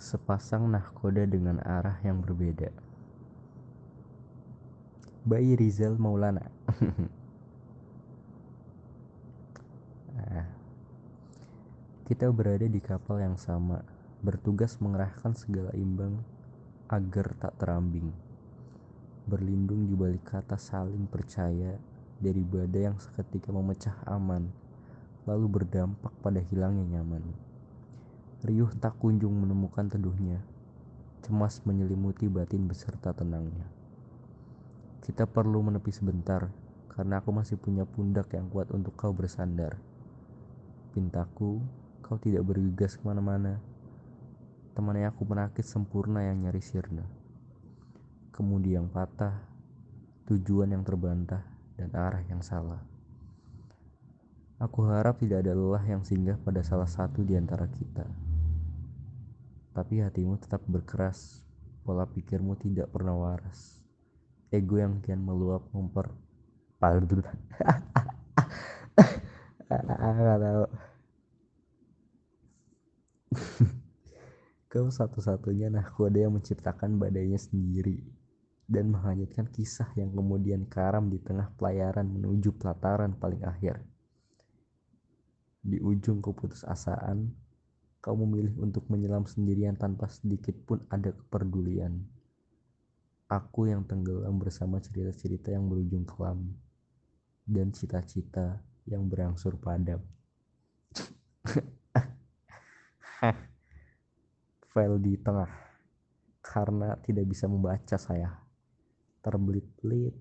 Sepasang nahkoda dengan arah yang berbeda. Bayi Rizal Maulana. nah, kita berada di kapal yang sama, bertugas mengerahkan segala imbang agar tak terambing. Berlindung di balik kata saling percaya dari badai yang seketika memecah aman, lalu berdampak pada hilangnya nyaman. Riuh tak kunjung menemukan teduhnya, cemas menyelimuti batin beserta tenangnya. Kita perlu menepi sebentar, karena aku masih punya pundak yang kuat untuk kau bersandar. Pintaku, kau tidak bergegas ke mana-mana. Temannya aku menakit sempurna yang nyaris sirna. Kemudi yang patah, tujuan yang terbantah, dan arah yang salah. Aku harap tidak ada lelah yang singgah pada salah satu di antara kita. Tapi hatimu tetap berkeras, pola pikirmu tidak pernah waras. Ego yang kian meluap memper... Tahu. Kau satu-satunya nahkoda yang menciptakan badainya sendiri dan menghanyutkan kisah yang kemudian karam di tengah pelayaran menuju pelataran paling akhir. Di ujung keputusasaan, kau memilih untuk menyelam sendirian tanpa sedikit pun ada kepedulian. Aku yang tenggelam bersama cerita-cerita yang berujung kelam dan cita-cita yang berangsur padam. File di tengah karena tidak bisa membaca saya terbelit-belit